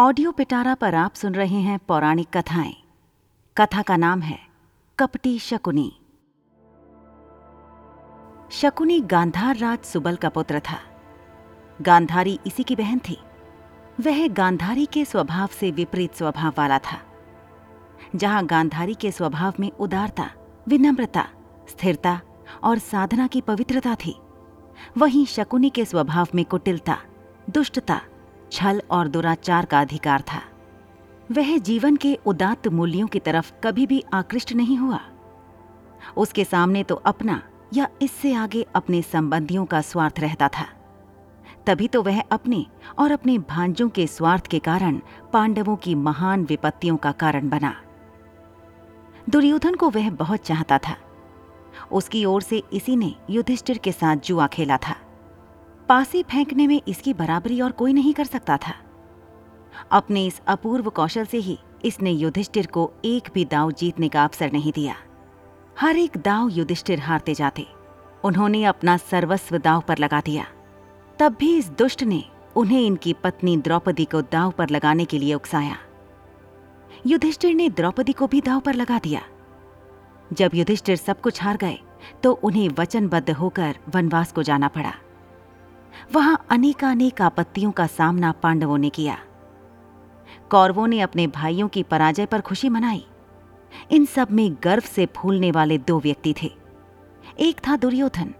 Audio पिटारा पर आप सुन रहे हैं पौराणिक कथाएँ। कथा का नाम है कपटी शकुनी। शकुनी गांधार राज सुबल का पुत्र था। गांधारी इसी की बहन थी। वह गांधारी के स्वभाव से विपरीत स्वभाव वाला था। जहाँ गांधारी के स्वभाव में उदारता, विनम्रता, स्थिरता और साधना की पवित्रता थी, वहीं शकुनी के स्वभाव में कुटिलता, दुष्टता छल और दुराचार का अधिकार था। वह जीवन के उदात्त मूल्यों की तरफ़ कभी भी आकृष्ट नहीं हुआ। उसके सामने तो अपना या इससे आगे अपने संबंधियों का स्वार्थ रहता था। तभी तो वह अपने और अपने भांजों के स्वार्थ के कारण पांडवों की महान विपत्तियों का कारण बना। दुर्योधन को वह बहुत चाहता था। उसकी ओर से इसी ने युधिष्ठिर के साथ जुआ खेला था। पासी फेंकने में इसकी बराबरी और कोई नहीं कर सकता था। अपने इस अपूर्व कौशल से ही इसने युधिष्ठिर को एक भी दाव जीतने का अवसर नहीं दिया। हर एक दाव युधिष्ठिर हारते जाते, उन्होंने अपना सर्वस्व दाव पर लगा दिया। तब भी इस दुष्ट ने उन्हें इनकी पत्नी द्रौपदी को दाव पर लगाने के लिए उकसाया। युधिष्ठिर ने द्रौपदी को भी दाव पर लगा दिया। जब युधिष्ठिर सब कुछ हार गए तो उन्हें वचनबद्ध होकर वनवास को जाना पड़ा। वहाँ अनेकानेक आपत्तियों का सामना पांडवों ने किया। कौरवों ने अपने भाइयों की पराजय पर खुशी मनाई। इन सब में गर्व से फूलने वाले दो व्यक्ति थे। एक था दुर्योधन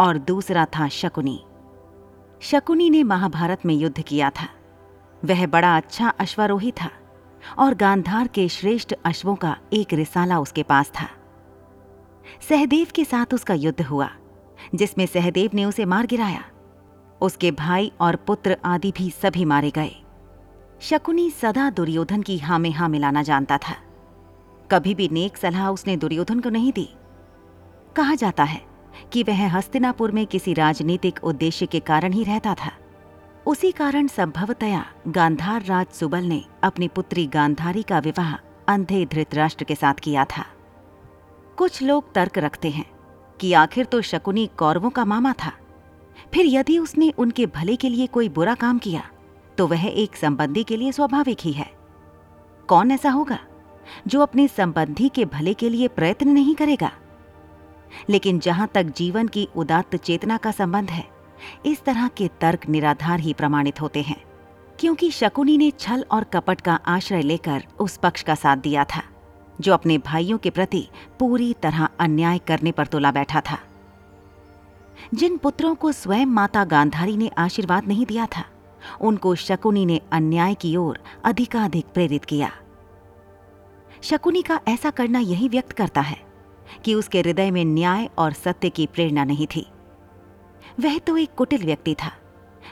और दूसरा था शकुनी। शकुनी ने महाभारत में युद्ध किया था। वह बड़ा अच्छा अश्वारोही था और गांधार के श्रेष्ठ अश्वों का एक रिसाला उसके पास था। सहदेव के साथ उसका युद्ध हुआ, जिसमें सहदेव ने उसे मार गिराया। उसके भाई और पुत्र आदि भी सभी मारे गए। शकुनी सदा दुर्योधन की हाँ में हाँ मिलाना जानता था। कभी भी नेक सलाह उसने दुर्योधन को नहीं दी। कहा जाता है कि वह हस्तिनापुर में किसी राजनीतिक उद्देश्य के कारण ही रहता था। उसी कारण संभवतया गांधार राज सुबल ने अपनी पुत्री गांधारी का विवाह अंधे धृतराष्ट्र के साथ किया था। कुछ लोग तर्क रखते हैं कि आखिर तो शकुनी कौरवों का मामा था। फिर यदि उसने उनके भले के लिए कोई बुरा काम किया तो वह एक संबंधी के लिए स्वाभाविक ही है। कौन ऐसा होगा, जो अपने संबंधी के भले के लिए प्रयत्न नहीं करेगा? लेकिन जहाँ तक जीवन की उदात्त चेतना का संबंध है, इस तरह के तर्क निराधार ही प्रमाणित होते हैं, क्योंकि शकुनी ने छल और कपट का आश्रय लेकर उस पक्ष का साथ दिया था, जो अपने भाइयों के प्रति पूरी तरह अन्याय करने पर तुला बैठा था। जिन पुत्रों को स्वयं माता गांधारी ने आशीर्वाद नहीं दिया था, उनको शकुनी ने अन्याय की ओर अधिकाधिक प्रेरित किया। शकुनी का ऐसा करना यही व्यक्त करता है कि उसके हृदय में न्याय और सत्य की प्रेरणा नहीं थी। वह तो एक कुटिल व्यक्ति था,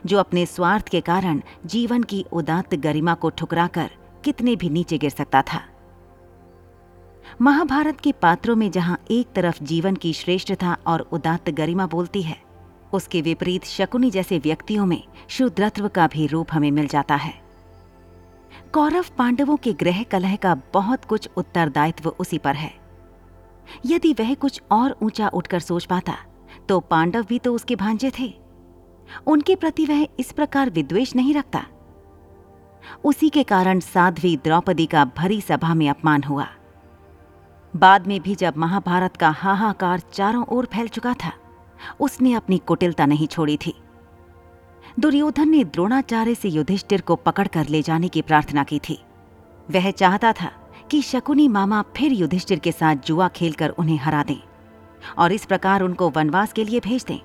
जो अपने स्वार्थ के कारण जीवन की उदात्त गरिमा को ठुकराकर कितने भी नीचे गिर सकता था। महाभारत के पात्रों में जहाँ एक तरफ़ जीवन की श्रेष्ठता और उदात्त गरिमा बोलती है, उसके विपरीत शकुनी जैसे व्यक्तियों में शुद्रत्व का भी रूप हमें मिल जाता है। कौरव पांडवों के ग्रह कलह का बहुत कुछ उत्तरदायित्व उसी पर है। यदि वह कुछ और ऊँचा उठकर सोच पाता तो पांडव भी तो उसके भांजे थे। उनके प्रति वह इस प्रकार विद्वेष नहीं रखता। उसी के कारण साध्वी द्रौपदी का भरी सभा में अपमान हुआ। बाद में भी जब महाभारत का हाहाकार चारों ओर फैल चुका था, उसने अपनी कुटिलता नहीं छोड़ी थी। दुर्योधन ने द्रोणाचार्य से युधिष्ठिर को पकड़कर ले जाने की प्रार्थना की थी। वह चाहता था कि शकुनी मामा फिर युधिष्ठिर के साथ जुआ खेलकर उन्हें हरा दें और इस प्रकार उनको वनवास के लिए भेज दें,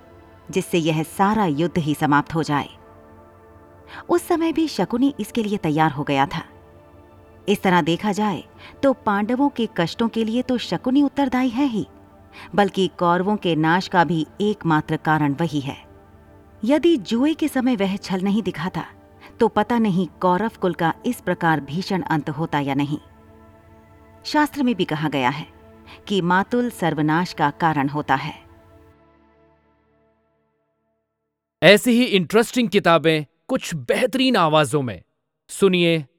जिससे यह सारा युद्ध ही समाप्त हो जाए। उस समय भी शकुनी इसके लिए तैयार हो गया था। इस तरह देखा जाए तो पांडवों के कष्टों के लिए तो शकुनी उत्तरदायी है ही, बल्कि कौरवों के नाश का भी एकमात्र कारण वही है। यदि जुए के समय वह छल नहीं दिखाता तो पता नहीं कौरव कुल का इस प्रकार भीषण अंत होता या नहीं। शास्त्र में भी कहा गया है कि मातुल सर्वनाश का कारण होता है। ऐसी ही इंटरेस्टिंग किताबें कुछ बेहतरीन आवाजों में। सुनिए